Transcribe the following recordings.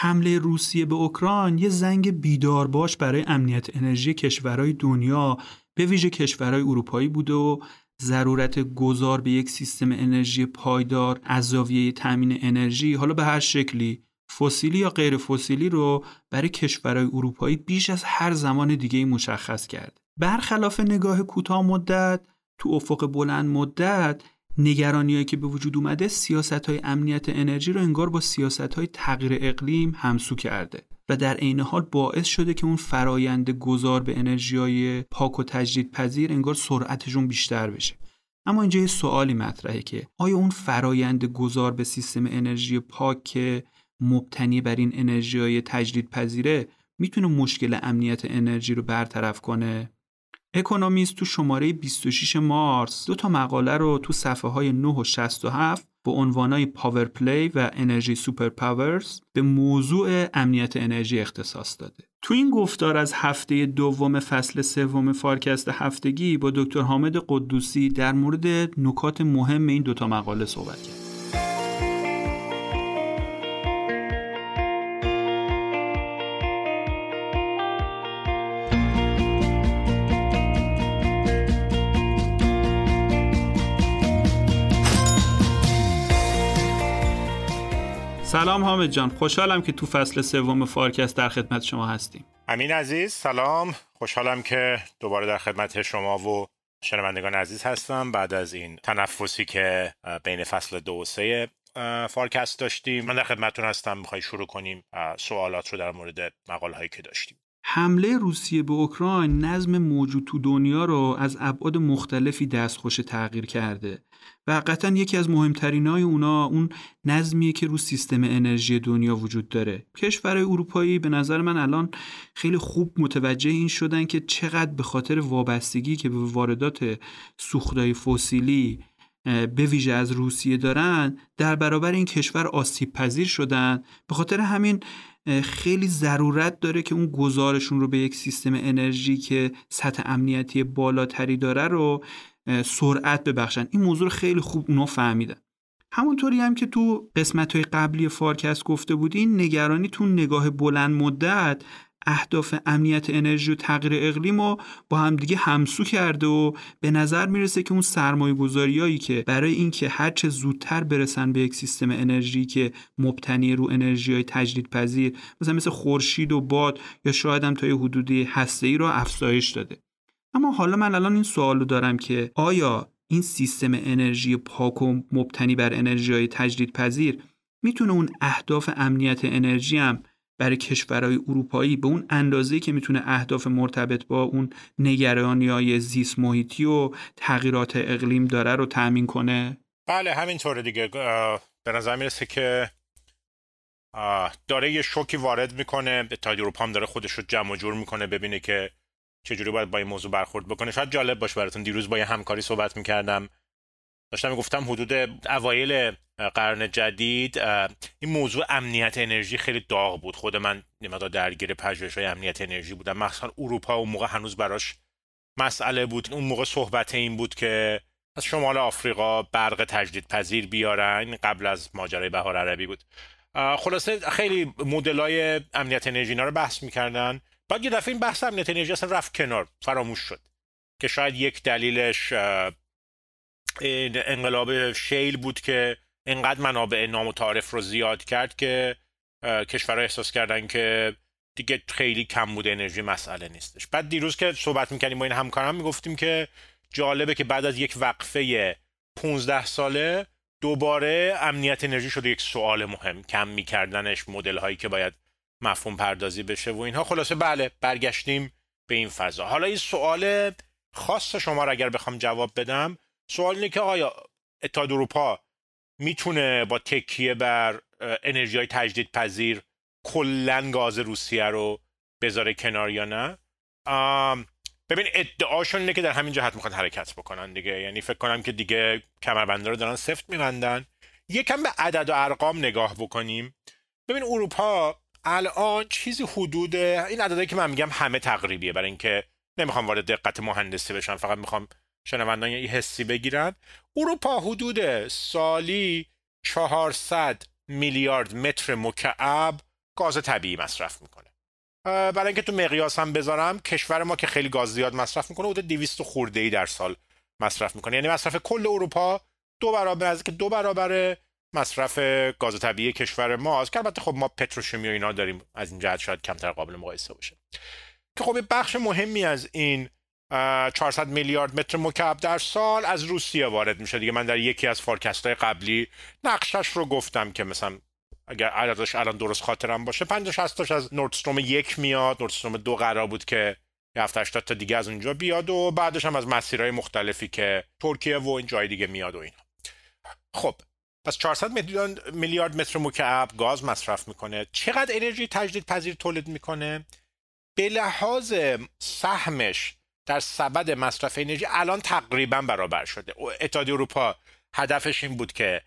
حمله روسیه به اوکراین یه زنگ بیدار باش برای امنیت انرژی کشورهای دنیا به ویژه کشورهای اروپایی بوده و ضرورت گذار به یک سیستم انرژی پایدار از زاویه تامین انرژی حالا به هر شکلی فسیلی یا غیر فسیلی رو برای کشورهای اروپایی بیش از هر زمان دیگه مشخص کرد. برخلاف نگاه کوتاه مدت تو افق بلند مدت نگرانیایی که به وجود اومده سیاست های امنیت انرژی رو انگار با سیاست های تغییر اقلیم همسو کرده و در عین حال باعث شده که اون فرایند گذار به انرژی پاک و تجدید پذیر انگار سرعتشون بیشتر بشه. اما اینجا یه سوالی مطرحه که آیا اون فرایند گذار به سیستم انرژی پاک که مبتنی بر این انرژی های تجدید پذیره می‌تونه مشکل امنیت انرژی رو برطرف کنه؟ Economist تو شماره 26 مارس دو تا مقاله رو تو صفحه های 9 و 67 با عنوانای power play و energy superpowers به موضوع امنیت انرژی اختصاص داده. تو این گفتار از هفته دوم فصل سوم فارکست هفتگی با دکتر حامد قدوسی در مورد نکات مهم این دوتا مقاله صحبت کرد. سلام حامد جان خوشحالم که تو فصل سوم فارکست در خدمت شما هستیم. امین عزیز سلام. خوشحالم که دوباره در خدمت شما و شنوندگان عزیز هستم. بعد از این تنفسی که بین فصل دو و سه فارکست داشتیم من در خدمتتون هستم. می‌خوای شروع کنیم سوالات رو در مورد مقال هایی که داشتیم. حمله روسیه به اوکراین نظم موجود تو دنیا رو از ابعاد مختلفی دستخوش تغییر کرده. و قطعا یکی از مهمترین های اونا اون نظمیه که رو سیستم انرژی دنیا وجود داره. کشورهای اروپایی به نظر من الان خیلی خوب متوجه این شدن که چقدر به خاطر وابستگی که به واردات سوختای فسیلی به ویژه از روسیه دارن در برابر این کشور آسیب پذیر شدن. به خاطر همین خیلی ضرورت داره که اون گزارشون رو به یک سیستم انرژی که سطح امنیتی بالاتری داره رو سرعت ببخشن. این موضوع رو خیلی خوب اونا فهمیدن. همونطوری هم که تو قسمت های قبلی فارکست گفته بودین نگرانی تو نگاه بلند مدت اهداف امنیت انرژی و تغییر اقلیم رو با همدیگه همسو کرده و به نظر می‌رسه که اون سرمایه گذاریایی که برای اینکه هرچه زودتر برسن به یک سیستم انرژی که مبتنی رو انرژی های تجدید پذیر مثلا مثل خورشید و باد یا شاید هم تا یه حدودی هسته ای رو افزایش داده. اما حالا من الان این سوال رو دارم که آیا این سیستم انرژی پاک و مبتنی بر انرژی های تجدید پذیر می‌تونه اون اهداف امنیت انرژی هم برای کشورهای اروپایی به اون اندازه که می‌تونه اهداف مرتبط با اون نگرانی های زیست محیطی و تغییرات اقلیم داره رو تأمین کنه؟ بله همینطوره دیگه. به نظر می‌رسه که داره یه شوکی وارد می‌کنه اتحادیه اروپا هم داره خودش رو جمع جور می‌کنه ببینه که چجوری باید با این موضوع برخورد بکنه شاید جالب باشه براتون. دیروز با یه همکاری صحبت می‌کردم. داشتم گفتم حدود اوایل قرن جدید این موضوع امنیت انرژی خیلی داغ بود. خود من نمی‌دونم درگیر پژوهش های امنیت انرژی بودم. مخصوصا اروپا اون موقع هنوز براش مسئله بود. اون موقع صحبت این بود که از شمال آفریقا برق تجدید پذیر بیارن قبل از ماجرای بهار عربی بود. خلاصه خیلی مدلای امنیت انرژی رو بحث می‌کردن. بعد یه دفعه این بحث امنیت انرژی اصلا رفت کنار فراموش شد که شاید یک دلیلش انقلاب شیل بود که اینقدر منابع نامتعارف رو زیاد کرد که کشورها احساس کردن که دیگه خیلی کم بوده انرژی مسئله نیستش. بعد دیروز که صحبت می‌کنیم با این همکارم می‌گفتیم که جالبه که بعد از یک وقفه 15 ساله دوباره امنیت انرژی شده یک سوال مهم کم میکردنش مدل هایی که باید مفهوم پردازی بشه و اینها. خلاصه بله برگشتیم به این فضا. حالا این سوال خاص شما را اگر بخوام جواب بدم سوال اینه که آیا اتحاد اروپا می‌تونه با تکیه بر انرژی های تجدید پذیر کلا گاز روسیه رو بذاره کنار یا نه؟ ببین ادعاشون اینه که در همین جهت می‌خوان حرکت بکنن دیگه. یعنی فکر کنم که دیگه کمربنده رو دارن سفت میبندن. یکم به عدد و ارقام نگاه بکنیم. ببین اروپا الان چیزی حدود این عددی که من میگم همه تقریبیه برای اینکه نمی‌خوام وارد دقت مهندسی بشن فقط می‌خوام شنوندان یه حسی بگیرن. اروپا حدود سالی 400 میلیارد متر مکعب گاز طبیعی مصرف می‌کنه. برای اینکه تو مقیاس هم بذارم کشور ما که خیلی گاز زیاد مصرف می‌کنه حدود 200 خورده ای در سال مصرف می‌کنه. یعنی مصرف کل اروپا دو برابر از که دو برابر مصرف گاز طبیعی کشور ماست که البته خب ما پتروشیمی و اینا داریم از این جهت شاید کمتر قابل مقایسه باشه. که خب بخش مهمی از این 400 میلیارد متر مکعب در سال از روسیه وارد میشه. دیگه من در یکی از فارکست های قبلی نقشش رو گفتم که مثلا اگر عددش الان درست خاطرم باشه 50 60 از نوردستروم یک میاد نوردستروم دو قرار بود که 70 80 تا دیگه از اونجا بیاد و بعدش هم از مسیرهای مختلفی که ترکیه و این جای دیگه میاد و اینا. خب پس 400 میلیون میلیارد متر مکعب گاز مصرف می‌کنه. چقدر انرژی تجدید پذیر تولید می‌کنه؟ به لحاظ سهمش در سبد مصرف انرژی الان تقریبا برابر شده. اتحادیه اروپا هدفش این بود که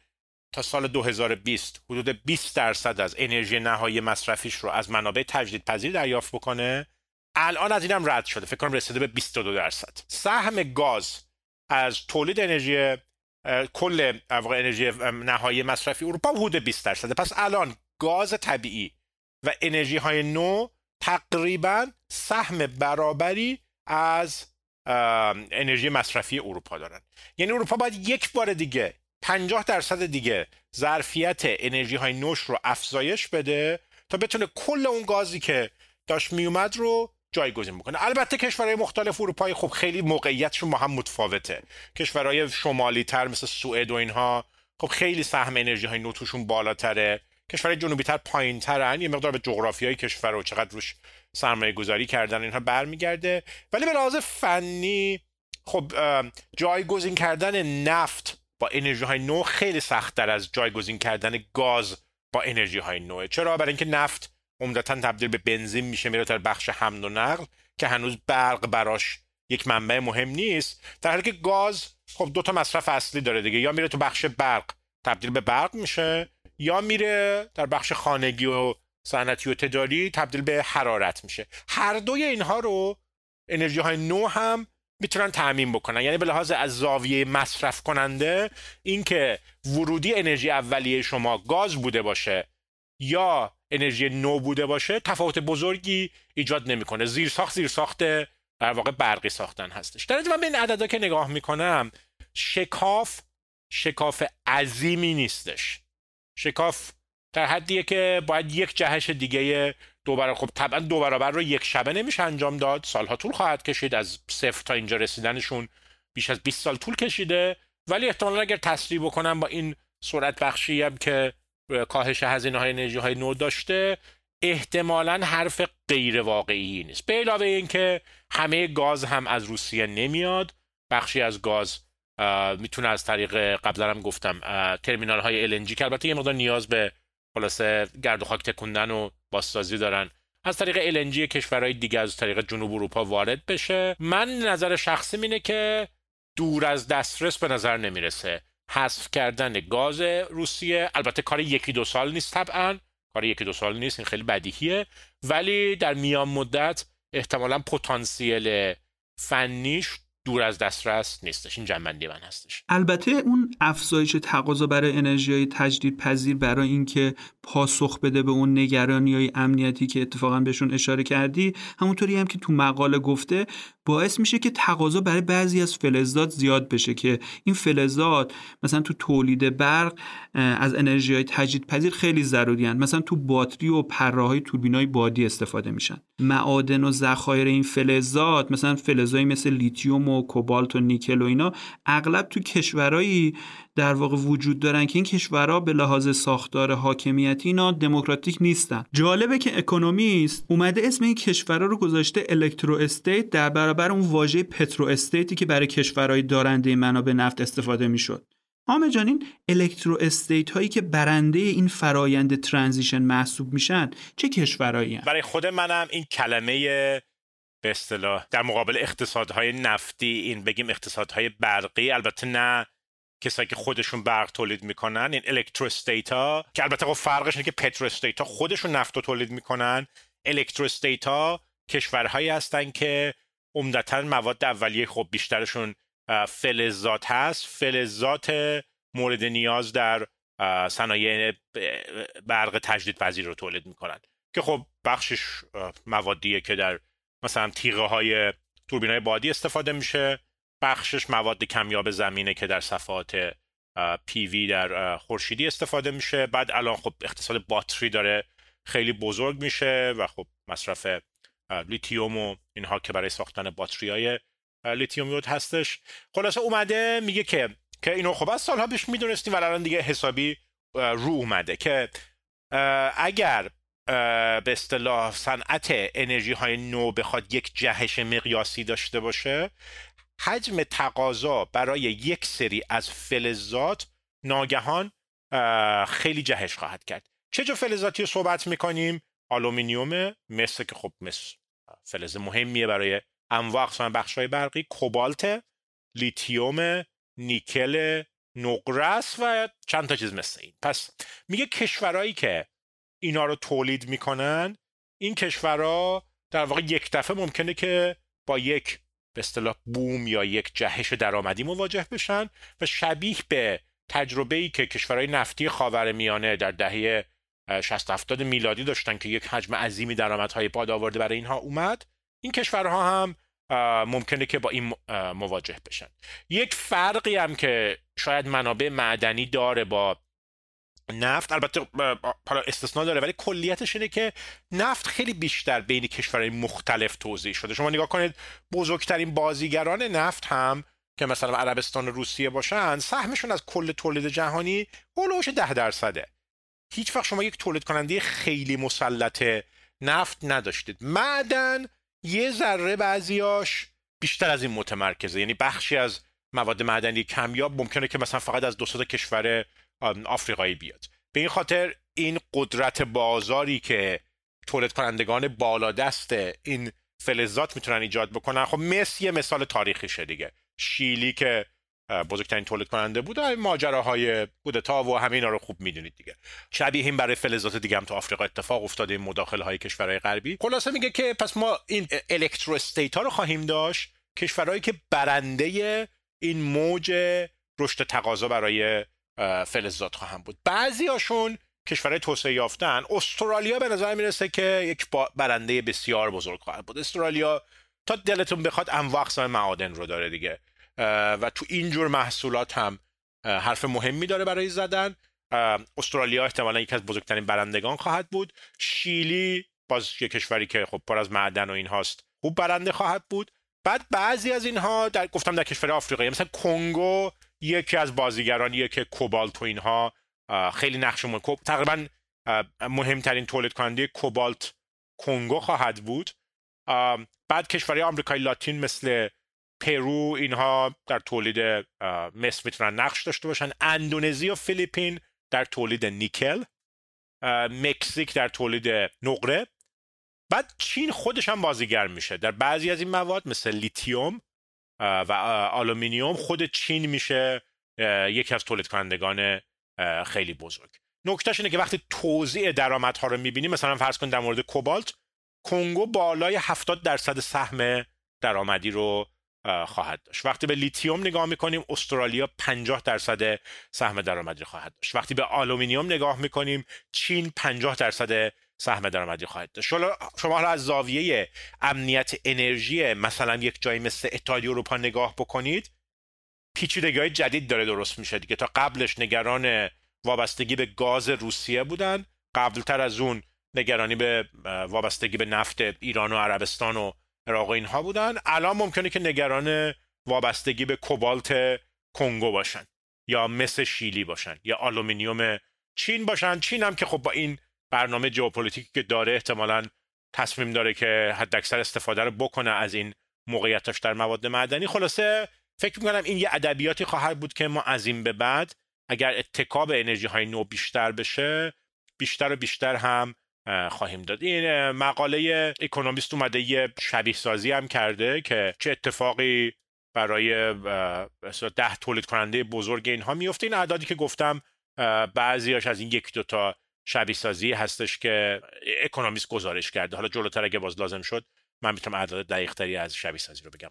تا سال 2020 حدود 20 درصد از انرژی نهایی مصرفیش رو از منابع تجدید پذیر دریافت بکنه. الان از اینم رد شده. فکر کنم رسیده به 22 درصد. سهم گاز از تولید انرژی کل انرژی نهایی مصرفی اروپا حدود 20 درصده. پس الان گاز طبیعی و انرژی های نو تقریبا سهم برابری از انرژی مصرفی اروپا دارن. یعنی اروپا باید یک بار دیگه 50 درصد دیگه ظرفیت انرژی های نوش رو افزایش بده تا بتونه کل اون گازی که داشت میومد رو جایگزین بکنه البته کشورهای مختلف اروپایی خب خیلی موقعیتشون با هم متفاوته. کشورهای شمالی تر مثل سوئد و اینها خب خیلی سهم انرژی های نوتوشون بالاتره. کشورهای جنوبی تر پایین ترن یه مقدار به جغرافی های کشور و چقدر روش سرمایه گذاری کردن اینها برمیگرده. ولی به لحاظ فنی خب جایگزین کردن نفت با انرژی های نو خیلی سختتر از جایگزین کردن گاز با انرژی های نوه. چرا؟ برای اینکه نفت عمدتا تبدیل به بنزین میشه میره در بخش حمل و نقل که هنوز برق براش یک منبع مهم نیست. در حالی که گاز خب دو تا مصرف اصلی داره دیگه. یا میره تو بخش برق تبدیل به برق میشه یا میره در بخش خانگی و صنعتی و تجاری تبدیل به حرارت میشه. هر دوی اینها رو انرژی های نو هم می‌تونن تعمین بکنن. یعنی به لحاظ از زاویه مصرف کننده اینکه ورودی انرژی اولیه شما گاز بوده باشه یا انرژی نو بوده باشه تفاوت بزرگی ایجاد نمی‌کنه. زیر ساخت زیر ساخت در واقع برقی ساختن هستش. در من به این عددا که نگاه می‌کنم شکاف شکاف عظیمی نیستش. شکاف در حدیه که باید یک جهش دیگه دو برابر خب طبعا دو برابر رو یک شبه نمیشه انجام داد. سالها طول خواهد کشید از صفر تا اینجا رسیدنشون بیش از 20 سال طول کشیده. ولی احتمالا اگر تصریح بکنم با این سرعت بخشی هم که کاهش هزینه های انرژی های نو داشته احتمالا حرف غیر واقعی نیست. به علاوه اینکه همه گاز هم از روسیه نمیاد. بخشی از گاز می‌تونه از طریق قبلا هم گفتم ترمینال های LNG که البته یه مقدار نیاز به خلاصه گرد و خاک تکوندن و بازسازی دارن. از طریق LNG کشورهای دیگه از طریق جنوب اروپا وارد بشه. من نظر شخصی اینه که دور از دسترس به نظر نمی‌رسه. حذف کردن گاز روسیه. البته کار یکی دو سال نیست طبعا. کار یکی دو سال نیست این خیلی بدیهیه. ولی در میان مدت احتمالا پتانسیل فنیش دور از دسترس نیستش. این جنبندی من هستش. البته اون افزایش تقاضا برای انرژی های تجدید پذیر برای اینکه پاسخ بده به اون نگرانی های امنیتی که اتفاقا بهشون اشاره کردی همونطوری هم که تو مقاله گفته باعث میشه که تقاضا برای بعضی از فلزات زیاد بشه که این فلزات مثلا تو تولید برق از انرژی های تجدید پذیر خیلی ضروری هست مثلا تو باتری و پرههای توربین های بادی استفاده میشن. معادن و ذخایر این فلزات مثلا فلزایی مثل لیتیوم و کوبالت و نیکل و اینا اغلب تو کشورهایی در واقع وجود دارن که این کشورها به لحاظ ساختار حاکمیتی اینا دموکراتیک نیستن. جالبه که اکونومیست اومده اسم این کشورها رو گذاشته electrostate در برابر اون واژه petrostate ی که برای کشورهای دارنده منابع نفت استفاده می‌شد. آها جان این electrostate هایی که برنده این فرایند transition محسوب میشن چه کشورهایی برای خود منم این کلمه به اصطلاح در مقابل اقتصادهای نفتی این بگیم اقتصادهای برقی. البته نه کسایی که خودشون برق تولید می‌کنن این electrostate ا که البته خب فرقش اینه که petrostate ا خودشون نفت رو تولید می‌کنن. electrostate ا کشورهایی هستن که عمدتا مواد اولیه خب بیشترشون فلزات هست. فلزات مورد نیاز در صنایع برق تجدید پذیر رو تولید می‌کنن. که خب بخشش موادیه که در مثلا تیغه های توربین های بادی استفاده میشه. بخشش مواد کمیاب زمینه که در صفحات پیوی در خورشیدی استفاده میشه. بعد الان خب اقتصاد باتری داره خیلی بزرگ میشه و خب مصرف لیتیوم و اینها که برای ساختن باتری های لیتیوم یون هستش. خلاصه اومده میگه که که اینو خب از سالها پیش می‌دونستیم و الان دیگه حسابی رو اومده که اگر به اصطلاح صنعت انرژی های نو بخواد یک جهش مقیاسی داشته باشه حجم تقاضا برای یک سری از فلزات ناگهان خیلی جهش خواهد کرد. چه جور فلزاتی رو صحبت می‌کنیم؟ آلومینیوم مس که خب مس فلز مهمیه برای انواع اقسام بخش های برقی کوبالت لیتیوم نیکل نقره مس و چند تا چیز مثل این. پس میگه کشورهایی که اینا رو تولید می‌کنن این کشورها در واقع یک دفعه ممکنه که با یک به اصطلاح boom یا یک جهش درآمدی مواجه بشن و شبیه به تجربه ای که کشورهای نفتی خاورمیانه در دهه 60 70 میلادی داشتن که یک حجم عظیمی درآمدهای پاد آورده برای اینها اومد این کشورها هم ممکنه که با این مواجه بشن. یک فرقی هم که شاید منابع معدنی داره با نفت. البته حالا استثنا داره ولی کلیتش اینه که نفت خیلی بیشتر بین کشورهای مختلف توضیح شده. شما نگاه کنید بزرگترین بازیگران نفت هم که مثلا عربستان و روسیه باشن سهمشون از کل تولید جهانی هولوش ده درصده. هیچ وقت شما یک تولید کننده خیلی مسلط نفت نداشتید. معدن یه ذره بعضیاش بیشتر از این متمرکزه. یعنی بخشی از مواد معدنی کمیاب ممکنه که مثلا فقط از دو کشور آفریقایی بیاد. به این خاطر این قدرت بازاری که تولید کنندگان بالا دست این فلزات می‌تونن ایجاد بکنن خب مصر یه مثال تاریخیشه دیگه. شیلی که بزرگترین تولید کننده بود ماجراهای کودتا و همه اینا رو خوب می‌دونید دیگه. شبیه این برای فلزات دیگه هم تو آفریقا اتفاق افتاده این مداخله های کشورهای غربی. خلاصه میگه که پس ما این الکترو استیت ها رو خواهیم داشت کشورهایی که برنده این موج رشد تقاضا برای فلزات خواهم بود. بعضی هاشون کشورهای توسعه یافتن. استرالیا به نظر می‌رسه که یک برنده بسیار بزرگ خواهد بود. استرالیا تا دلتون بخواد انواع اقسام معادن رو داره دیگه. و تو اینجور محصولات هم حرف مهمی داره برای زدن. استرالیا احتمالا یکی از بزرگترین برندگان خواهد بود. شیلی باز یک کشوری که خب پر از معدن و این هاست خوب برنده خواهد بود. بعد بعضی از اینها در گفتم در کشور آفریقایی مثلا کنگو یکی از بازیگرانیه که کوبالت و اینها خیلی نقش مهم. تقریبا مهمترین تولید کننده کوبالت کنگو خواهد بود. بعد کشورهای آمریکای لاتین مثل پرو اینها در تولید مس می‌تونن نقش داشته باشن. اندونزی و فیلیپین در تولید نیکل. مکزیک در تولید نقره. بعد چین خودش هم بازیگر میشه. در بعضی از این مواد مثل لیتیوم و آلومینیوم خود چین میشه یکی از تولید کنندگان خیلی بزرگ. نکتهش اینه که وقتی توزیع درآمدها رو می‌بینیم مثلا فرض کنید در مورد کوبالت کنگو بالای 70 درصد سهم درآمدی رو خواهد داشت. وقتی به لیتیوم نگاه می‌کنیم استرالیا 50 درصد سهم درآمدی خواهد داشت. وقتی به آلومینیوم نگاه می‌کنیم چین 50 درصد سهم درآمدی خواهد داشت. شما حالا از زاویه امنیت انرژی مثلا یک جایی مثل اتحادیه اروپا نگاه بکنید پیچیدگی جدید داره درست میشه دیگه. تا قبلش نگران وابستگی به گاز روسیه بودن قبلتر از اون نگرانی به وابستگی به نفت ایران و عربستان و عراق و اینها بودن. الان ممکنه که نگران وابستگی به کوبالت کنگو باشن یا مس شیلی باشن یا آلومینیوم چین باشن. چین هم که خب با این برنامه ژئوپلیتیکی که داره احتمالا تصمیم داره که حداکثر استفاده رو بکنه از این موقعیتش در مواد معدنی. خلاصه فکر می‌کنم این یه ادبیاتی خواهد بود که ما از این به بعد اگر اتکا به انرژی های نو بیشتر بشه بیشتر و بیشتر هم خواهیم داد. این مقاله اکونومیست اومده یه شبیه سازی هم کرده که چه اتفاقی برای ده تولید کننده بزرگ اینها میفته این اعدادی که گفتم بعضیاش از این یک دوتا شبیه سازی هستش که اکونومیست گزارش کرده. حالا جلوتر اگه باز لازم شد من می‌تونم اعداد دقیق تری از شبیه سازی رو بگم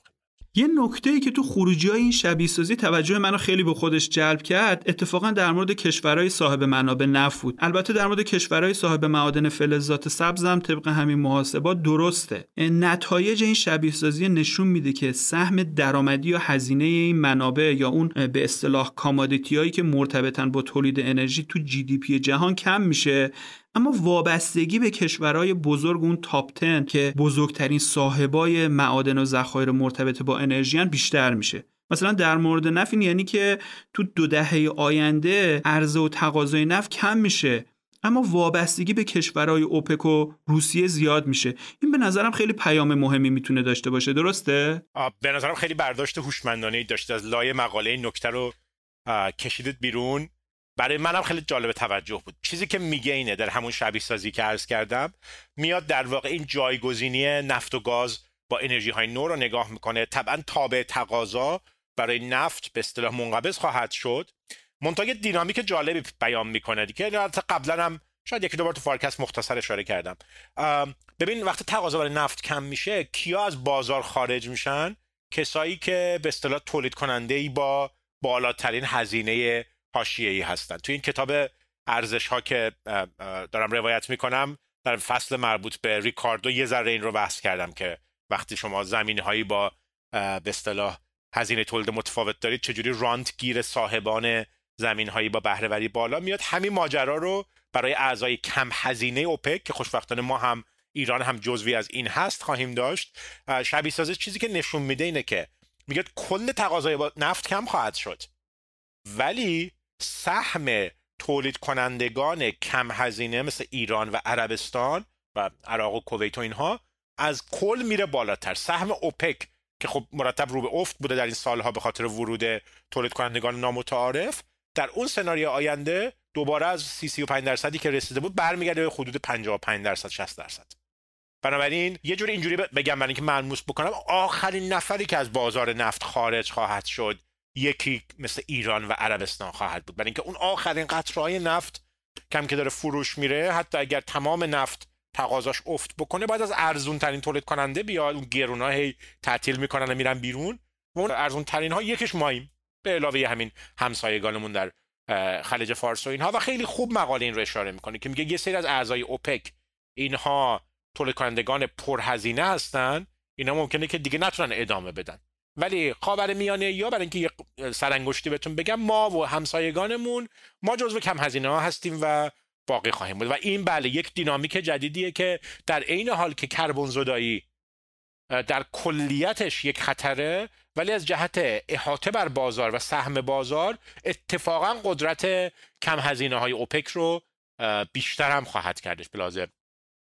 یه نکته ای که تو خروجی های این شبیه سازی توجه منو خیلی به خودش جلب کرد اتفاقا در مورد کشورهای صاحب منابع نفت البته در مورد کشورهای صاحب معادن فلزات سبزم طبق همین محاسبات درسته. نتایج این شبیه سازی نشون میده که سهم درآمدی یا هزینه این منابع یا اون به اصطلاح commodity هایی که مرتبطن با تولید انرژی تو GDP جهان کم میشه. اما وابستگی به کشورهای بزرگ اون تاپ 10 که بزرگترین صاحبای معادن و ذخایر مرتبط با انرژی بیشتر میشه. مثلا در مورد نفت یعنی که تو دو دهه آینده عرضه و تقاضای نفت کم میشه اما وابستگی به کشورهای اوپک و روسیه زیاد میشه. این به نظرم خیلی پیام مهمی می‌تونه داشته باشه. درسته؟ به نظرم خیلی برداشت هوشمندانه داشته از لای مقاله این نکته رو کشیدید بیرون. برای منم خیلی جالب توجه بود. چیزی که میگه اینه در همون شبیه سازی که عرض کردم میاد در واقع این جایگزینی نفت و گاز با انرژی های نو رو نگاه می‌کنه. طبعا تابع تقاضا برای نفت به اصطلاح منقبض خواهد شد. منتها دینامیک جالبی بیان می‌کنه دیگه. قبلا هم شاید یکی دوبار تو فارکست مختصر اشاره کردم. ببین وقتی تقاضا برای نفت کم میشه کیا از بازار خارج میشن؟ کسایی که به اصطلاح تولید کننده ای با بالاترین هزینه حاشیه‌ای هستن. تو این کتاب ارزش ها که دارم روایت می‌کنم در فصل مربوط به ریکاردو یه ذره این رو بحث کردم که وقتی شما زمینه هایی با به اصطلاح هزینه تولید متفاوت دارید چجوری رانت گیر صاحبان زمین هایی با بهرهوری بالا میاد. همین ماجرا رو برای اعضای کم هزینه اوپک که خوشبختانه ما هم ایران هم جزوی از این هست خواهیم داشت شبیه سازی چیزی که نشون میده اینه که میگه کل تقاضای نفت کم خواهد شد. ولی سهم تولید کنندگان کم هزینه مثل ایران و عربستان و عراق و کویت و اینها از کل میره بالاتر. سهم اوپک که خب مرتب رو به افت بوده در این سالها به خاطر ورود تولید کنندگان نامتعارف در اون سناریو آینده دوباره از 35 درصدی که رسیده بود برمیگرده به حدود 55 درصد 60 درصد. بنابراین یه جوری اینجوری بگم برای اینکه ملموس بکنم آخرین نفری که از بازار نفت خارج خواهد شد یکی مثل ایران و عربستان خواهد بود. برای اینکه اون آخرین قطرهای نفت کم که داره فروش میره حتی اگر تمام نفت تقاضاش افت بکنه باید از ارزون ترین تولید کننده بیاد اون گرونا هی تعطیل می‌کنن و میرن بیرون. و اون ارزون ترین ها یکیش ماییم به علاوه همین همسایگانمون در خلیج فارس و اینها. و خیلی خوب مقاله این رو اشاره می‌کنه که میگه یه سری از اعضای اوپک اینها تولید کنندگان پرهزینه هستن. اینا ممکنه که دیگه نتونن ادامه بدن. ولی خاور میانه یا برای اینکه یه سرانگشتی بهتون بگم ما و همسایگانمون ما جزو کم هزینه ها هستیم و باقی خواهیم بود. و این بله یک دینامیک جدیدیه که در عین حال که کربن زدایی در کلیتش یک خطره ولی از جهت احاطه بر بازار و سهم بازار اتفاقا قدرت کم هزینه های اوپک رو بیشتر هم خواهد کردش. بلازم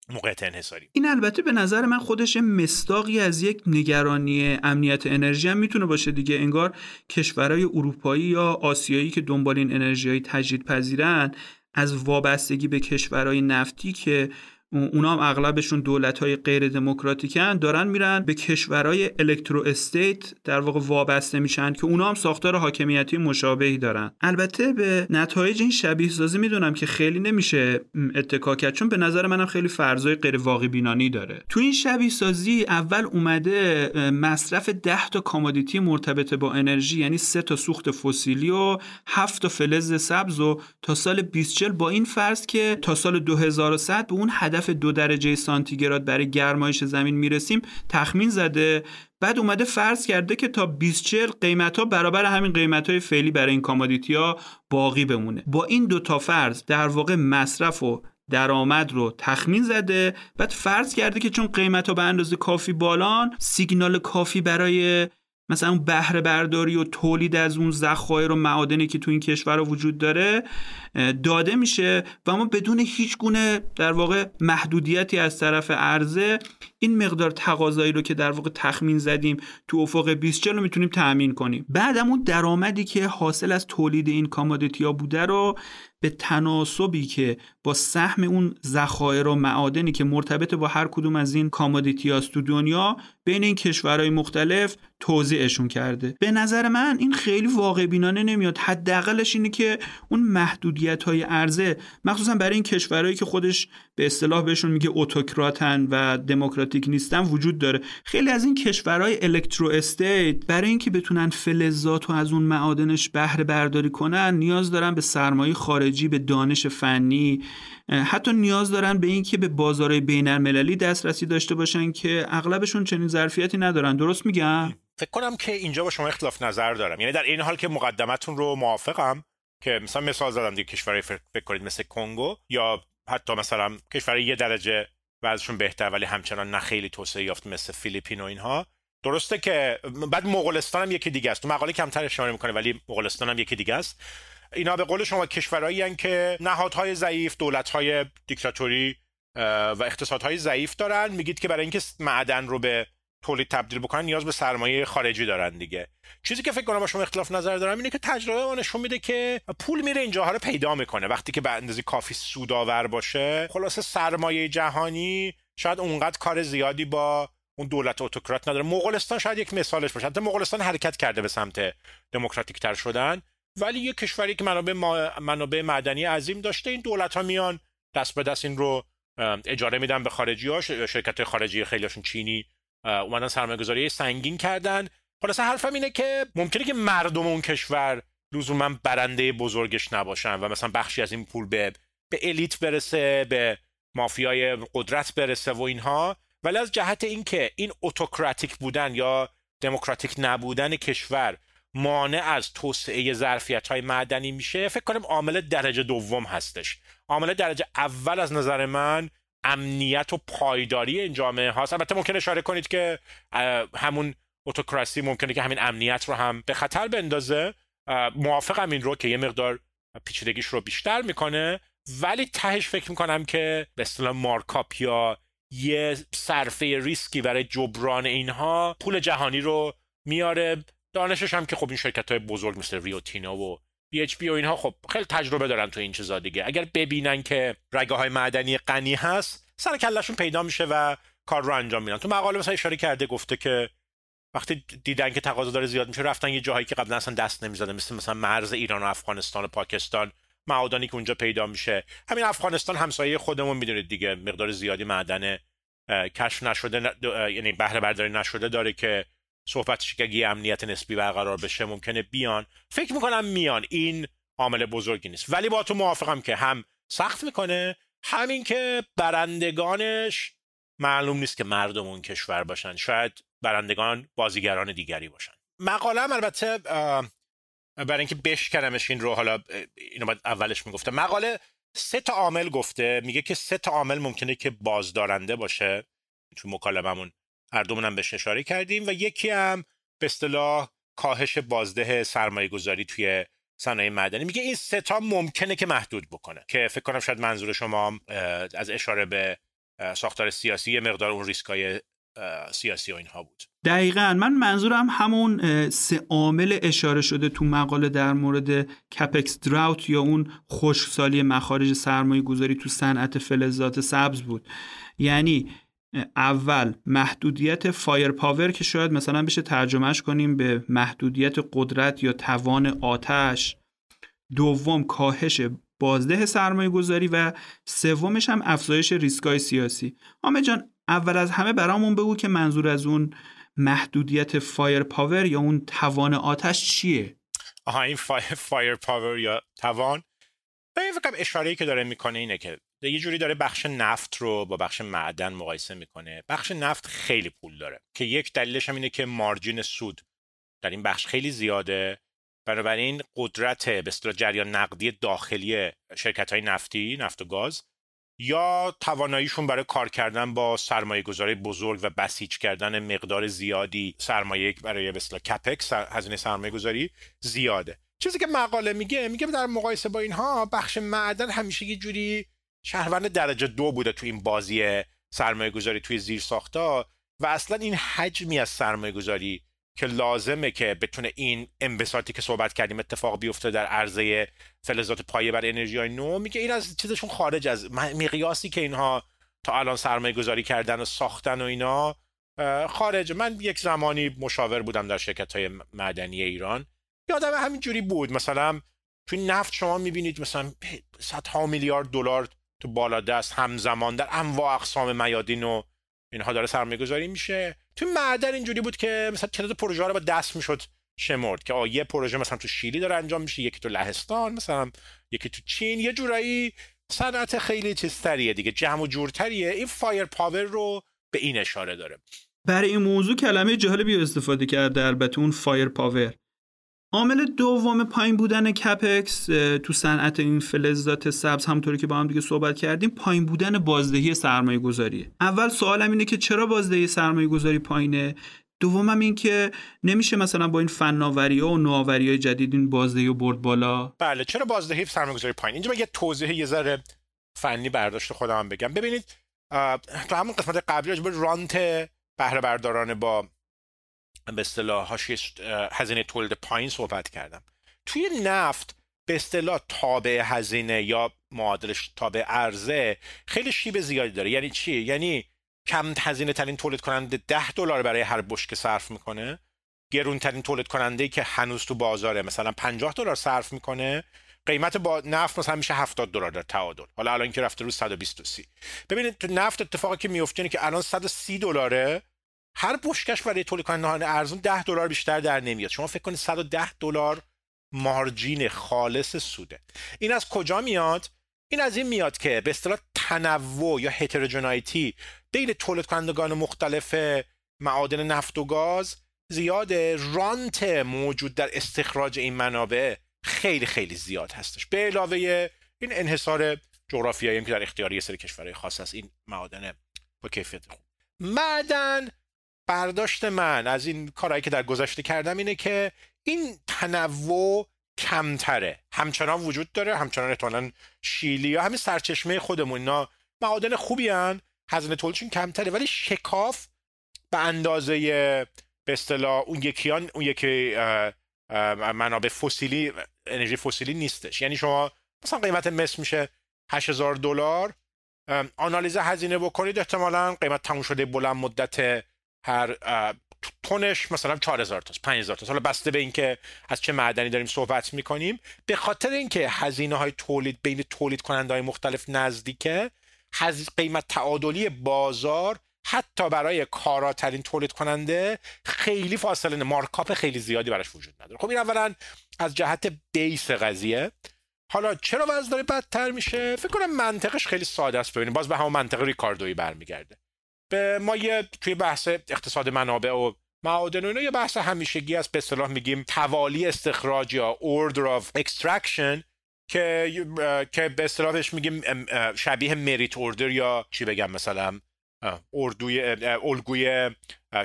موقعیت انحصاری. این البته به نظر من خودش مستاقی از یک نگرانی امنیت انرژی هم می‌تونه باشه دیگه. انگار کشورهای اروپایی یا آسیایی که دنبال این انرژی های تجدید پذیرن از وابستگی به کشورهای نفتی که اونا هم اغلبشون دولت های غیر دموکراتیکن دارن میرن به کشورهای الکترو استیت در واقع وابسته میشن که اونا هم ساختار حاکمیتی مشابهی دارن. البته به نتایج این شبیه سازی می‌دونم که خیلی نمیشه اتکا کرد چون به نظر منم خیلی فرضای غیر واقع بینانی داره. تو این شبیه سازی اول اومده مصرف 10 تا commodity مرتبط با انرژی یعنی سه تا سوخت فسیلی و 7 تا فلز سبز و تا سال 2040 با این فرض که تا سال 2100 به اون هدف دو درجه سانتیگراد برای گرمایش زمین می‌رسیم تخمین زده. بعد اومده فرض کرده که تا 2040 قیمت ها برابر همین قیمت های فعلی برای این commodity ها باقی بمونه. با این دو تا فرض در واقع مصرف و درآمد رو تخمین زده. بعد فرض کرده که چون قیمت ها به اندازه کافی بالان سیگنال کافی برای مثلا اون بهره برداری و تولید از اون ذخایر و معادنی که تو این کشور وجود داره داده میشه و ما بدون هیچ گونه در واقع محدودیتی از طرف عرضه این مقدار تقاضایی رو که در واقع تخمین زدیم تو افق 2040 رو می‌تونیم تأمین کنیم. بعدم اون درآمدی که حاصل از تولید این commodity ها بوده رو به تناسبی که با سهم اون ذخایر و معادنی که مرتبط با هر کدوم از این commodity تو دنیا بین این کشورهای مختلف توزیعشون کرده. به نظر من این خیلی واقع بینانه نمیاد. حداقلش اینه که اون محدودیت های عرضه مخصوصا برای این کشورهایی که خودش به اصطلاح بهشون میگه اتوکراتن و دموکراتیک نیستن وجود داره. خیلی از این کشورهای electrostate برای اینکه بتونن فلزات و از اون معادنش بهره برداری کنن نیاز دارن به سرمایه خارجی به دانش فنی حتی نیاز دارن به اینکه به بازارهای بین المللی دسترسی داشته باشن که اغلبشون چنین ظرفیتی ندارن. درست میگم؟ فکر کنم که اینجا با شما اختلاف نظر دارم. یعنی در این حال که مقدمتون رو موافقم که مثلا مثال زدم دیگه کشورهای فکر کنید مثل کنگو یا حتی مثلا کشورهای یه درجه وضعشون بهتر ولی همچنان نه خیلی توسعه یافت مثل فیلیپین و اینها. درسته که بعد مغولستان هم یکی دیگه است. تو مقاله کمتر اشاره می‌کنه ولی مغولستان هم یکی دیگه است. اینا به قول شما کشورهایی که نهادهای ضعیف دولتهای دیکتاتوری و اقتصادهای ضعیف دارن. میگید که برای اینکه معدن رو به تولید تبدیل بکنن نیاز به سرمایه خارجی دارن دیگه. چیزی که فکر کنم با شما اختلاف نظر دارم اینه که تجربه ما نشون میده که پول میره اینجاها رو پیدا می‌کنه. وقتی که به اندازه کافی سودآور باشه خلاصه سرمایه جهانی شاید اونقدر کار زیادی با اون دولت اتوکرات نداره. مغولستان شاید یک مثالش باشه. حتی مغولستان حرکت کرده به سمت دموکراتیک تر شدن. ولی یه کشوری که منابع, منابع معدنی عظیم داشته این دولت ها میان دست به دست این رو اجاره میدن به خارجی ها شرکت خارجی خیلیشون چینی اومدن سرمایه گذاری سنگین کردن. خلاصه حرفم اینه که ممکنه که مردم اون کشور لزوما برنده بزرگش نباشن و مثلا بخشی از این پول به به الیت برسه به مافیای قدرت برسه و اینها. ولی از جهت اینکه این اتوکراتیک بودن یا دموکراتیک نبودن کشور مانع از توسعه ظرفیت های معدنی میشه. فکر کنم عامل درجه دوم هستش. عامل درجه اول از نظر من امنیت و پایداری این جامعه هاست. البته ممکن اشاره کنید که همون اتوکراسی ممکنه که همین امنیت رو هم به خطر بندازه. موافقم این رو که یه مقدار پیچیدگیش رو بیشتر می‌کنه. ولی تهش فکر می‌کنم که به اصطلاح مارکاپ یا یه صرفه ریسکی برای جبران اینها پول جهانی رو میاره. دانشش هم که خب این شرکت های بزرگ مثل ریوتینتو و بی اچ پی و اینها خب خیلی تجربه دارن تو این چیزا دیگه. اگر ببینن که رگه های معدنی غنی هست سر کلشون پیدا میشه و کار رو انجام میدن. تو مقاله مثلا اشاره کرده گفته که وقتی دیدن که تقاضا داره زیاد میشه رفتن یه جاهایی که قبلا اصلا دست نمی‌زده مثل مثلا مرز ایران و افغانستان و پاکستان معادنی که اونجا پیدا میشه. همین افغانستان همسایه خودمون می‌دونید دیگه مقدار زیادی معدن کشف نشده یعنی بهره برداری نشده داره که صحبتش که اگه امنیت نسبی برقرار بشه ممکنه بیان. فکر می‌کنم میان. این عامل بزرگی نیست. ولی با تو موافقم که هم سخت می‌کنه همین که برندگانش معلوم نیست که مردم اون کشور باشن. شاید برندگان بازیگران دیگری باشن. مقاله البته برای اینکه بشکنمش این رو حالا اینو باید اولش می‌گفته مقاله سه تا عامل گفته. میگه که سه تا عامل ممکنه که بازدارنده باشه. تو مکالممون هر دومون بهش اشاره کردیم و یکی هم به اصطلاح کاهش بازده سرمایه گذاری توی صنایع معدنی. میگه این ستا ممکنه که محدود بکنه. که فکر کنم شاید منظور شما از اشاره به ساختار سیاسی یه مقدار اون ریسکای سیاسی و اینها بود. دقیقا. من منظورم همون سه عامل اشاره شده تو مقاله در مورد capex drought یا اون خشکسالی مخارج سرمایه گذاری تو صنعت فلزات سبز بود. یعنی اول محدودیت firepower که شاید مثلا بشه ترجمهش کنیم به محدودیت قدرت یا توان آتش. دوم کاهش بازده سرمایه گذاری و سومش هم افزایش ریسکای سیاسی. آمه جان اول از همه برامون بگو که منظور از اون محدودیت firepower یا اون توان آتش چیه؟ آها این firepower یا توان. به این اشاره که داره می‌کنه اینه که یه جوری داره بخش نفت رو با بخش معدن مقایسه می‌کنه. بخش نفت خیلی پول داره که یک دلیلش هم اینه که margin سود در این بخش خیلی زیاده. بنابراین قدرت به اصطلاح جریان نقدی داخلی شرکت های نفتی نفت و گاز یا تواناییشون برای کار کردن با سرمایه گذاری بزرگ و بسیج کردن مقدار زیادی سرمایه برای به کپکس هزینه سرمایه گذاری زیاده. چیزی که مقاله میگه میگه در مقایسه با اینها بخش معدن همیشه یه جوری شهروند درجه دو بوده تو این بازی سرمایه گذاری توی زیر ساختا و اصلا این حجمی از سرمایه گذاری که لازمه که بتونه این انبساطی که صحبت کردیم اتفاق بیفته در عرضه فلزات پایه بر انرژی های نو میگه این از چیزشون خارج از مقیاسی که اینها تا الان سرمایه گذاری کردن و ساختن و اینا خارج. من یک زمانی مشاور بودم در شرکت های معدنی ایران. یادم همینجوری بود. مثلا توی نفت شما می‌بینید مثلا صدها میلیارد دلار تو بالا دست همزمان در انواع اقسام میادین و اینها داره سرمایه گذاری میشه. تو معدن اینجوری بود که مثلا تعداد پروژه ها رو با دست می‌شد شمرد که یه پروژه مثلا تو شیلی داره انجام میشه یکی تو لهستان مثلا یکی تو چین یه جورایی صنعت خیلی چیزتریه دیگه جمع و جورتریه. این firepower رو به این اشاره داره. برای این موضوع کلمه جالبی استفاده کرده البته اون firepower. عامل دوم پایین بودن capex تو صنعت این فلزات سبز همونطوری که با هم دیگه صحبت کردیم پایین بودن بازدهی سرمایه گذاریه اول سوالم اینه که چرا بازدهی سرمایه گذاری پایینه؟ دومم این که نمیشه مثلا با این فناوری و نوآوری های جدید این بازدهی و برد بالا؟ بله چرا بازدهی سرمایه گذاری پایین اینجا یه توضیح یه ذره فنی برداشت خودم بگم. ببینید تو همون قسمت قبلی راجع رانت بهره برداران با به اصطلاح هزینه تولید پایین صحبت کردم. توی نفت به اصطلاح تابع هزینه یا معادلش تابع عرضه خیلی شیب زیادی داره. یعنی چی؟ یعنی کم هزینه ترین تولید کننده 10 دلار برای هر بشکه صرف می‌کنه. گرون ترین تولید کننده ای که هنوز تو بازاره مثلا 50 دلار صرف می‌کنه قیمت با نفت مثلا میشه 70 دلار در تعادل. حالا الان که رفته رو 120 ببینید تو نفت اتفاقی که میفته که الان 130 دلاره. هر بشکش برای تولید کننده ارزون 10 دلار بیشتر در نمیاد. شما فکر کنید 110 دلار مارجین خالص سوده. این از کجا میاد؟ این از این میاد که به اصطلاح تنوع یا هتروجنایتی بین تولید کنندگان مختلف معادن نفت و گاز زیاده. رانت موجود در استخراج این منابع خیلی خیلی زیاد هستش. به علاوه این انحصار جغرافیایی که در اختیاری سری کشورهای خاص است. این معادن با کیفیت خوب. معدن برداشت من از این کارهایی که در گذشته کردم اینه که این تنوع کمتره. همچنان وجود داره همچنان احتمالا شیلی یا همین سرچشمه خودمون. اینا معادن خوبی هن هزینه تولیدشون کمتره ولی شکاف به اندازه به اصطلاح اون یکیان اون یکی منابع فسیلی انرژی فسیلی نیستش. یعنی شما مثلا قیمت مس میشه 8000 دلار آنالیز هزینه بکنید احتمالا قیمت تموم شده بلند مدت هر تونش مثلا 4000 تا 5000 تا. حالا بسته به اینکه از چه معدنی داریم صحبت می‌کنیم به خاطر اینکه هزینه های تولید بین تولید کننده های مختلف نزدیکه هز... قیمت تعادلی بازار حتی برای کاراترین تولید کننده خیلی فاصله مارکاپ خیلی زیادی براش وجود نداره. خب این اولا از جهت بیس قضیه. حالا چرا وضع داره بدتر میشه؟ فکر کنم منطقش خیلی ساده است ببینیم. باز به همون منطق ریکاردویی برمیگرده. به ما یه توی بحث اقتصاد منابع و معادن و اینا یه بحث همیشگی است. به اصطلاح میگیم توالی استخراج یا order of extraction که که به اصطلاحش میگیم شبیه مریت اوردر یا چی بگم مثلا اردوی الگوی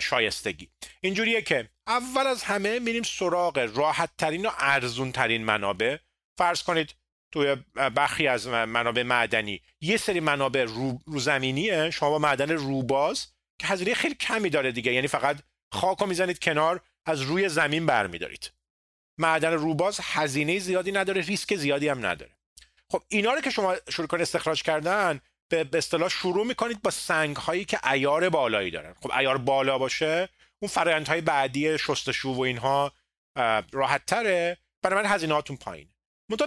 شایستگی. اینجوریه که اول از همه میریم سراغ راحت ترین و ارزون ترین منابع. فرض کنید توی بخی از منابع معدنی. یه سری منابع رو, رو زمینیه. شما با معدن روباز که هزینه خیلی کمی داره دیگه. یعنی فقط خاک می‌زنید کنار از روی زمین برمیدارید. معدن روباز هزینه زیادی نداره ریسک زیادی هم نداره. خب اینا رو که شما شروع کنید استخراج کردن به اصطلاح شروع می‌کنید با سنگ هایی که ایار بالایی دارن. خب ایار بالا باشه اون فرآیندهای بعدی شستشو و اینها راحت تره برای من هزینهاتون پایین منتها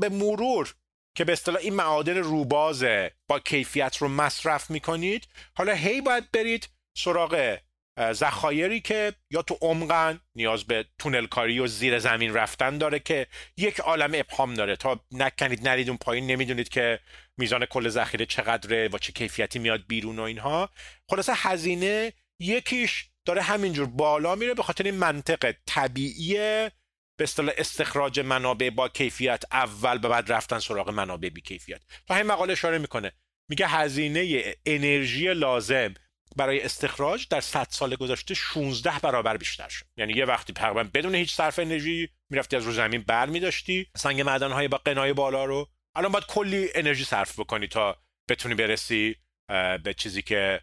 به مرور که به اصطلاح این معادن روبازه با کیفیت رو مصرف می‌کنید حالا هی باید برید سراغ ذخایری که یا تو عمقن نیاز به تونل کاری و زیر زمین رفتن داره که یک عالم ابهام داره. تا نکنید نرید اون پایین نمی‌دونید که میزان کل ذخیره چقدره و چه کیفیتی میاد بیرون و اینها. خلاصه هزینه یکیش داره همینجور بالا میره به خاطر این منطق طبیعی به اصطلاح استخراج منابع با کیفیت اول به بعد رفتن سراغ منابع بی کیفیت. تا همین مقاله اشاره می‌کنه. میگه هزینه انرژی لازم برای استخراج در 100 سال گذشته 16 برابر بیشتر شد. یعنی یه وقتی تقریبا بدون هیچ صرف انرژی می‌رفتی از رو زمین بر میداشتی سنگ معدن های با قنای بالا رو. الان باید کلی انرژی صرف بکنی تا بتونی برسی به چیزی که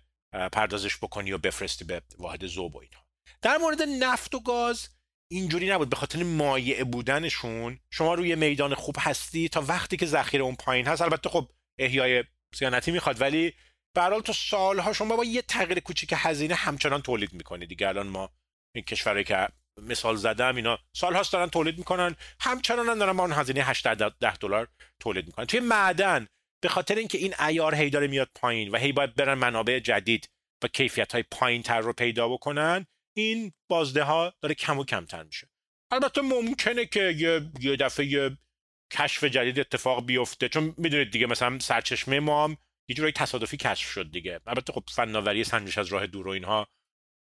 پردازش بکنی و بفرستی به واحد ذوب و اینها. در مورد نفت و گاز اینجوری نبود به خاطر مایع بودنشون. شما روی میدان خوب هستی تا وقتی که ذخیره اون پایین هست. البته خب احیای سیانتی می‌خواد ولی برال تو سالها شما با یه تغییر کوچیک هزینه همچنان تولید می‌کنید دیگه الان ما این کشورهایی که مثال زدم اینا سالهاست دارن تولید می‌کنن. همچنان هم دارن با اون هزینه 8 ده دلار تولید می‌کنن. توی معدن به خاطر اینکه این ایار هی داره میاد پایین و هی باید برن منابع جدید و کیفیت های پایین تر رو پیدا بکنن این بازده ها داره کم و کمتر میشه. البته ممکنه که یه, یه دفعه یه کشف جدید اتفاق بیفته. چون می‌دونید دیگه مثلا سرچشمه ما هم یه جورایی تصادفی کشف شد دیگه. البته خب فناوری سنجش از راه دور و اینها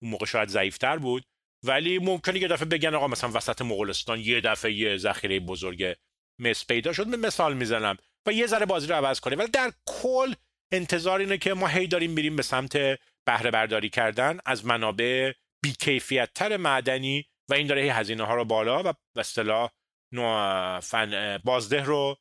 اون موقع شاید ضعیفتر بود. ولی ممکنه یه دفعه بگن آقا مثلا وسط مغولستان یه دفعه یه ذخیره بزرگ مس پیدا شد. مثال می‌زنم. و یه ذره بازی رو عوض کنه ولی در کل انتظار اینه که ما هی داریم میریم به سمت بهره برداری کردن از منابع بیکیفیت تر معدنی و این داره هزینه ها رو بالا و به اصطلاح فن بازده رو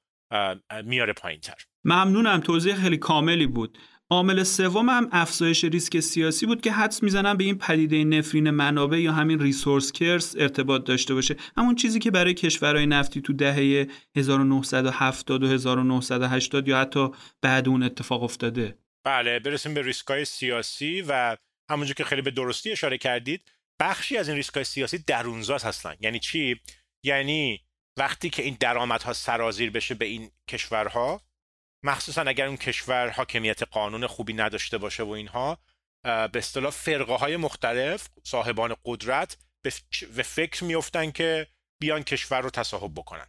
میاره پایین تر ممنونم توضیح خیلی کاملی بود. عامل سوم هم افزایش ریسک سیاسی بود که حدس می‌زنم به این پدیده نفرین منابع یا همین ریسورس کرس ارتباط داشته باشه. همون چیزی که برای کشورهای نفتی تو دهه 1970 و 1980 یا حتی بعد اون اتفاق افتاده. بله برسیم به ریسکای سیاسی و همونجور که خیلی به درستی اشاره کردید بخشی از این ریسکای سیاسی درونزاست هستن. یعنی چی؟ یعنی وقتی که این درآمدها سرازیر بشه به این کشورها مخصوصا اگر اون کشور حاکمیت قانون خوبی نداشته باشه و اینها به اصطلاح فرقه های مختلف صاحبان قدرت به فکر میفتن که بیان کشور رو تصاحب بکنن.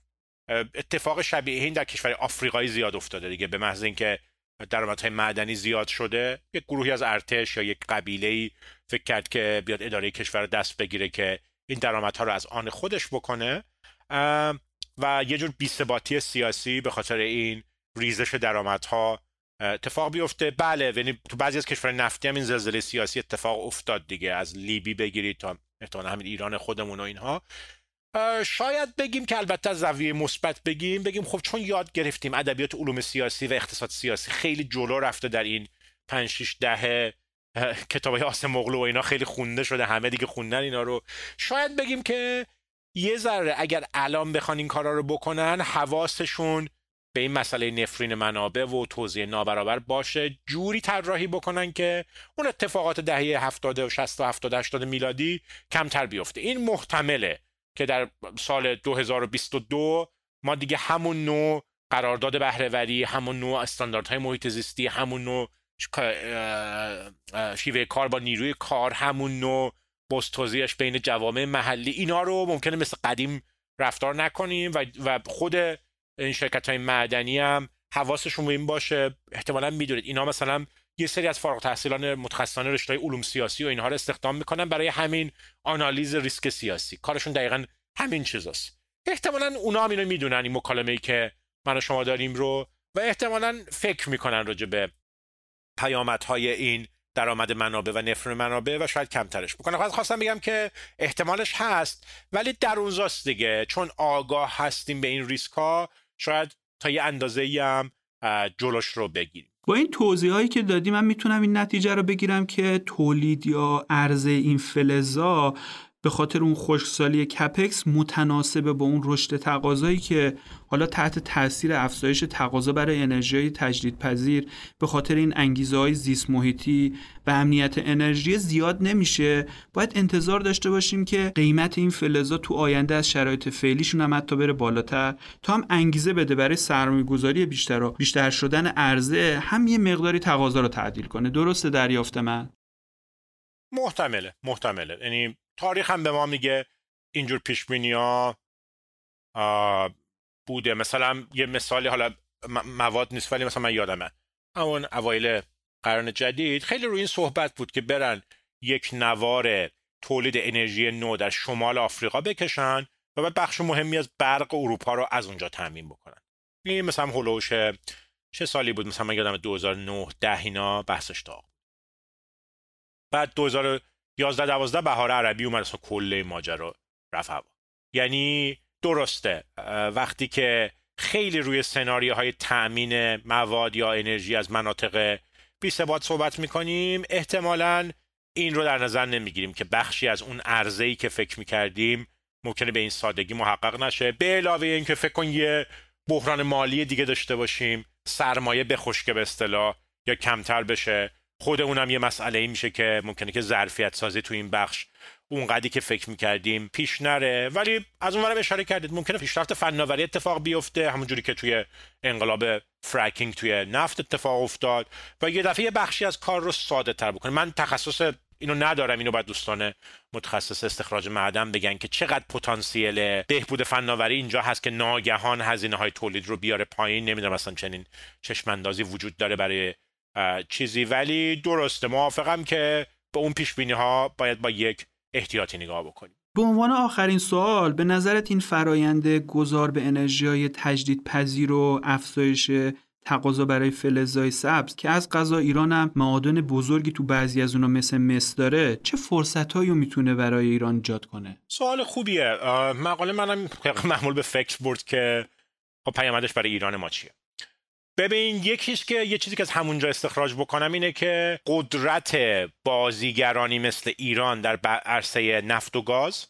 اتفاق شبیه این در کشور آفریقایی زیاد افتاده دیگه به محض اینکه درآمدهای معدنی زیاد شده یک گروهی از ارتش یا یک قبیله ای فکر کرد که بیاد اداره کشور رو دست بگیره که این درآمدها رو از آن خودش بکنه. و یه جور بیثباتی سیاسی به خاطر این ریزش درآمدها اتفاق بیفته. بله یعنی تو بعضی از کشور نفتی هم این زلزله سیاسی اتفاق افتاد دیگه. از لیبی بگیرید تا احتمالا همین ایران خودمون و اینها. شاید بگیم که البته از زاویه مثبت بگیم بگیم خب چون یاد گرفتیم ادبیات علوم سیاسی و اقتصاد سیاسی خیلی جلو رفته در این 5 6 دهه کتابای آسم مغلو و اینا خیلی خونده شده همه دیگه خوندن اینا رو. شاید بگیم که یه ذره اگر الان بخوان این کارا رو بکنن حواسشون به این مسئله نفرین منابع و توزیع نابرابر باشه. جوری طراحی بکنن که اون اتفاقات دهه 70 و 60 و 70 80 میلادی کمتر بیفته. این محتمله. که در سال 2022 ما دیگه همون نوع قرارداد بهرهوری همون نوع استانداردهای محیط زیستی همون نوع شیوه کار با نیروی کار همون نوع بستوزیش بین جوامع محلی اینا رو ممکنه مثل قدیم رفتار نکنیم و, و خود این شرکت های معدنی هم حواسشون به این باشه. احتمالا می‌دونید. اینا مثلا یه سری از فارغ تحصیلان متخصصان رشته علوم سیاسی و اینها رو استخدام می‌کنن برای همین آنالیز ریسک سیاسی. کارشون دقیقا همین چیزاست. احتمالا اونا هم اینو می‌دونن این مکالمه ای که من و شما داریم رو و احتمالا فکر می‌کنن راجع به پیامدهای این درآمد منابع و نفر منابع و شاید کمترش بکنه خواستم بگم که احتمالش هست ولی در اونجاست دیگه. چون آگاه هستیم به این ریسک ها شاید تا یه اندازه هم جلوش رو بگیریم. با این توضیح هایی که دادی من می‌تونم این نتیجه رو بگیرم که تولید یا عرضه این فلزا به خاطر اون خشکسالی کپکس متناسبه با اون رشد تقاضایی که حالا تحت تاثیر افزایش تقاضا برای انرژی تجدیدپذیر به خاطر این انگیزه های زیست محیطی و امنیت انرژی زیاد نمیشه باید انتظار داشته باشیم که قیمت این فلزا تو آینده از شرایط فعلیشون هم حتی بره بالاتر. تا هم انگیزه بده برای سرمایه گذاری بیشتر و بیشتر شدن عرضه هم یه مقداری تقاضا رو تعدیل کنه. درسته دریافت من؟ محتمله محتمله. یعنی تاریخ هم به ما میگه اینجور پیش ها بوده. مثلا یه مثالی حالا مواد نیست ولی مثلا من یادمه. همون اوایل قرن جدید خیلی روی این صحبت بود که برن یک نوار تولید انرژی نو در شمال آفریقا بکشن و بعد بخش مهمی از برق اروپا رو از اونجا تامین بکنن. این مثلا هلوش چه سالی بود؟ مثلا من یادم 2009 ده اینا بحثش تا بعد 2011 12 بهار عربی اومد اصلا کل ماجرا رفت هوا. یعنی درسته وقتی که خیلی روی سناریوهای تأمین مواد یا انرژی از مناطق بی ثبات صحبت می‌کنیم احتمالا این رو در نظر نمی‌گیریم که بخشی از اون ای که فکر می‌کردیم ممکنه به این سادگی محقق نشه. به علاوه اینکه فکر کن یه بحران مالی دیگه داشته باشیم سرمایه بخشکه به اصطلاح یا کمتر بشه. خود اونم یه مسئله ای میشه که ممکنه که ظرفیت سازی تو این بخش اونقدی که فکر می‌کردیم پیش نره. ولی از اونورم اشاره کردید ممکنه پیشرفت فناوری اتفاق بیفته همونجوری که توی انقلاب فرکینگ توی نفت اتفاق افتاد و یه دفعه یه بخشی از کار رو ساده تر بکنه. من تخصص اینو ندارم اینو باید دوستان متخصص استخراج معدن بگن که چقدر پتانسیل بهبود فناوری اینجا هست که ناگهان هزینه های تولید رو بیاره پایین. نمی‌دونم اصلا چنین چشماندازی وجود داره برای چیزی. ولی درسته موافقم که به اون پیش بینی ها باید با یک احتیاطی نگاه بکنیم. به عنوان آخرین سوال به نظرت این فرایند گذار به انرژی های تجدید پذیر و افزایش تقاضا برای فلزای سبز که از غذا ایران هم معادن بزرگی تو بعضی از اونا مثل مس داره چه فرصت هایی می‌تونه برای ایران ایجاد کنه؟ سوال خوبیه. مقاله منم معمول به فکر برد که خب پیامدش برای ایران ما چیه؟ ببین یکیش که یه چیزی که از همونجا استخراج بکنم اینه که قدرت بازیگرانی مثل ایران در عرصه نفت و گاز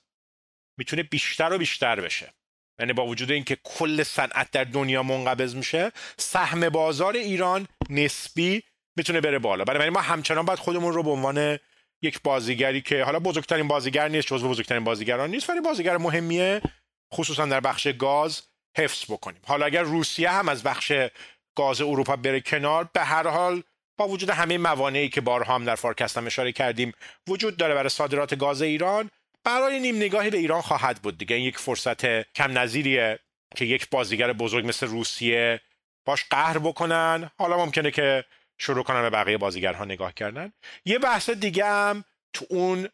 می‌تونه بیشتر و بیشتر بشه. یعنی با وجود اینکه کل صنعت در دنیا منقبض میشه سهم بازار ایران نسبی می‌تونه بره بالا. برای ما همچنان باید خودمون رو به عنوان یک بازیگری که حالا بزرگترین بازیگر نیست جزو بزرگترین بازیگران نیست ولی بازیگر مهمیه خصوصا در بخش گاز حفظ بکنیم. حالا اگر روسیه هم از بخش گاز اروپا بره کنار به هر حال با وجود همه موانعی که بارها هم در فارکست هم اشاره کردیم وجود داره برای صادرات گاز ایران برای نیم نگاهی به ایران خواهد بود. دیگه این یک فرصت کم نظیریه که یک بازیگر بزرگ مثل روسیه باش قهر بکنن. حالا ممکنه که شروع کنن به بقیه بازیگرها نگاه کردن. یه بحث دیگه هم تو اون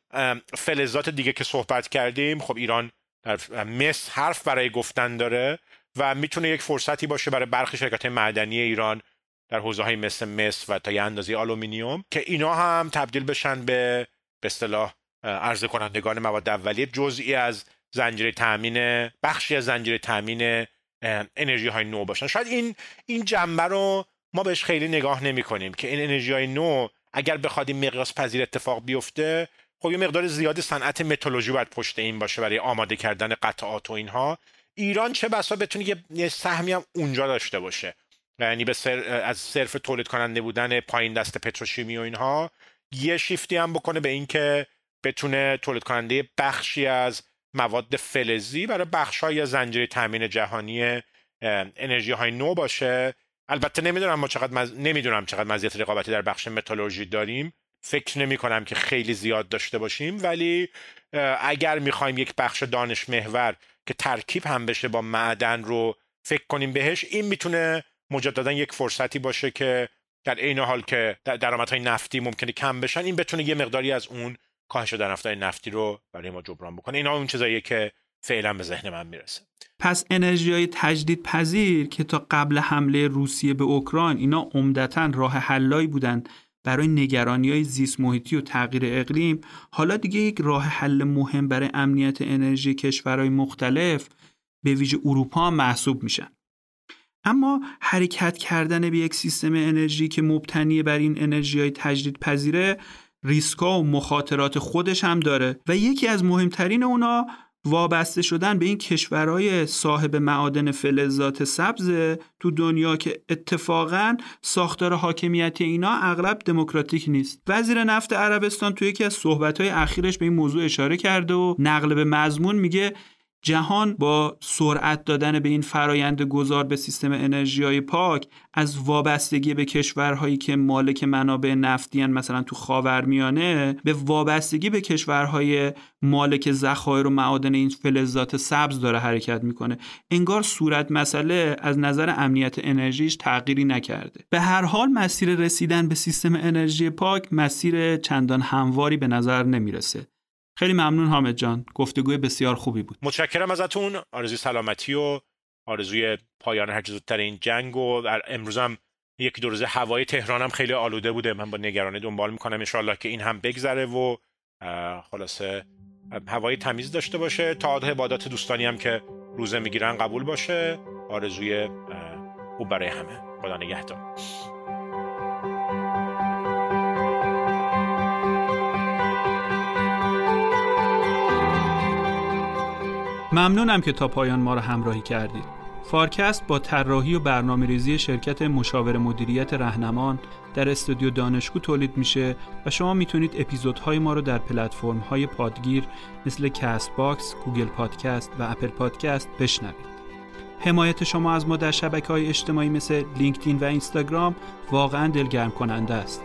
فلزات دیگه که صحبت کردیم. خب ایران در مس حرف برای گفتن داره. و می‌تونه یک فرصتی باشه برای برخی شرکت معدنی ایران در حوزه های مثل مس و تا یه اندازه آلومینیوم که اینا هم تبدیل بشن به به اصطلاح عرضه کنندگان مواد اولیه. جزئی از زنجیره تامین بخشی از زنجیره تامین انرژی های نو باشن. شاید این این جنبه رو ما بهش خیلی نگاه نمی کنیم که این انرژی های نو اگر بخواد این مقیاس پذیر اتفاق بیفته خب یه مقدار زیادی صنعت متولوژی باید پشت این باشه برای آماده کردن قطعات و اینها. ایران چه بسا بتونه یه سهمی هم اونجا داشته باشه؟ یعنی به سر، از صرف تولید کننده بودن پایین دست پتروشیمی و اینها یه شیفتی هم بکنه به اینکه بتونه تولید کننده بخشی از مواد فلزی برای بخش های زنجیره تامین جهانی انرژی های نو باشه. البته نمی‌دونم ما چقدر مز... نمی‌دونم چقدر مزیت رقابتی در بخش متالورژی داریم. فکر نمی کنم که خیلی زیاد داشته باشیم ولی اگر می‌خوایم یک بخش دانش محور که ترکیب هم بشه با معدن رو فکر کنیم بهش این می‌تونه مجددا یک فرصتی باشه که در عین حال که درآمدهای نفتی ممکنه کم بشن این بتونه یه مقداری از اون کاهش در نفتی رو برای ما جبران بکنه. اینا اون چیزاییه که فعلا به ذهن من می‌رسه. پس انرژی های تجدید پذیر که تا قبل حمله روسیه به اوکراین اینا عمدتا راه حلایی بودن برای نگرانی های زیست محیطی و تغییر اقلیم حالا دیگه یک راه حل مهم برای امنیت انرژی کشورهای مختلف به ویژه اروپا محسوب میشن. اما حرکت کردن به یک سیستم انرژی که مبتنی بر این انرژی های تجدید پذیره ریسکا و مخاطرات خودش هم داره و یکی از مهمترین اونا وابسته شدن به این کشورهای صاحب معادن فلزات سبز تو دنیا که اتفاقا ساختار حاکمیتی اینا اغلب دموکراتیک نیست. وزیر نفت عربستان تو یکی از صحبتهای اخیرش به این موضوع اشاره کرده و نقل به مضمون میگه جهان با سرعت دادن به این فرایند گذار به سیستم انرژی پاک از وابستگی به کشورهایی که مالک منابع نفتی مثلا تو خاورمیانه به وابستگی به کشورهای مالک ذخایر و معادن این فلزات سبز داره حرکت می‌کنه. انگار صورت مسئله از نظر امنیت انرژیش تغییری نکرده. به هر حال مسیر رسیدن به سیستم انرژی پاک مسیر چندان همواری به نظر نمی‌رسه. خیلی ممنون حامد جان. گفتگوی بسیار خوبی بود. متشکرم ازتون. آرزوی سلامتی و آرزوی پایان هر زودتر این جنگ و امروز هم یکی دو روزه هوای تهران هم خیلی آلوده بوده. من با نگرانی دنبال می‌کنم انشالله که این هم بگذره و خلاصه هوای تمیز داشته باشه. تا عبادات دوستانی هم که روزه می‌گیرن قبول باشه. آرزوی خوب برای همه. خدا نگهدار. ممنونم که تا پایان ما را همراهی کردید. فارکست با طراحی و برنامه ریزی شرکت مشاور مدیریت رهنمان در استودیو دانشگو تولید میشه و شما می‌تونید اپیزودهای ما رو در پلتفرم های پادگیر مثل کست باکس، گوگل پادکست و اپل پادکست بشنوید. حمایت شما از ما در شبکه های اجتماعی مثل لینکدین و اینستاگرام واقعا دلگرم کننده است.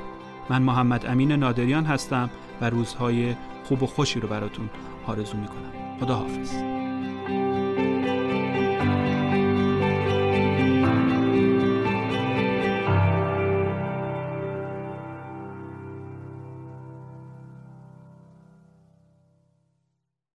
من محمد امین نادریان هستم و روزهای خوب و خوشی رو براتون آرزو می‌کنم. خدا حافظ.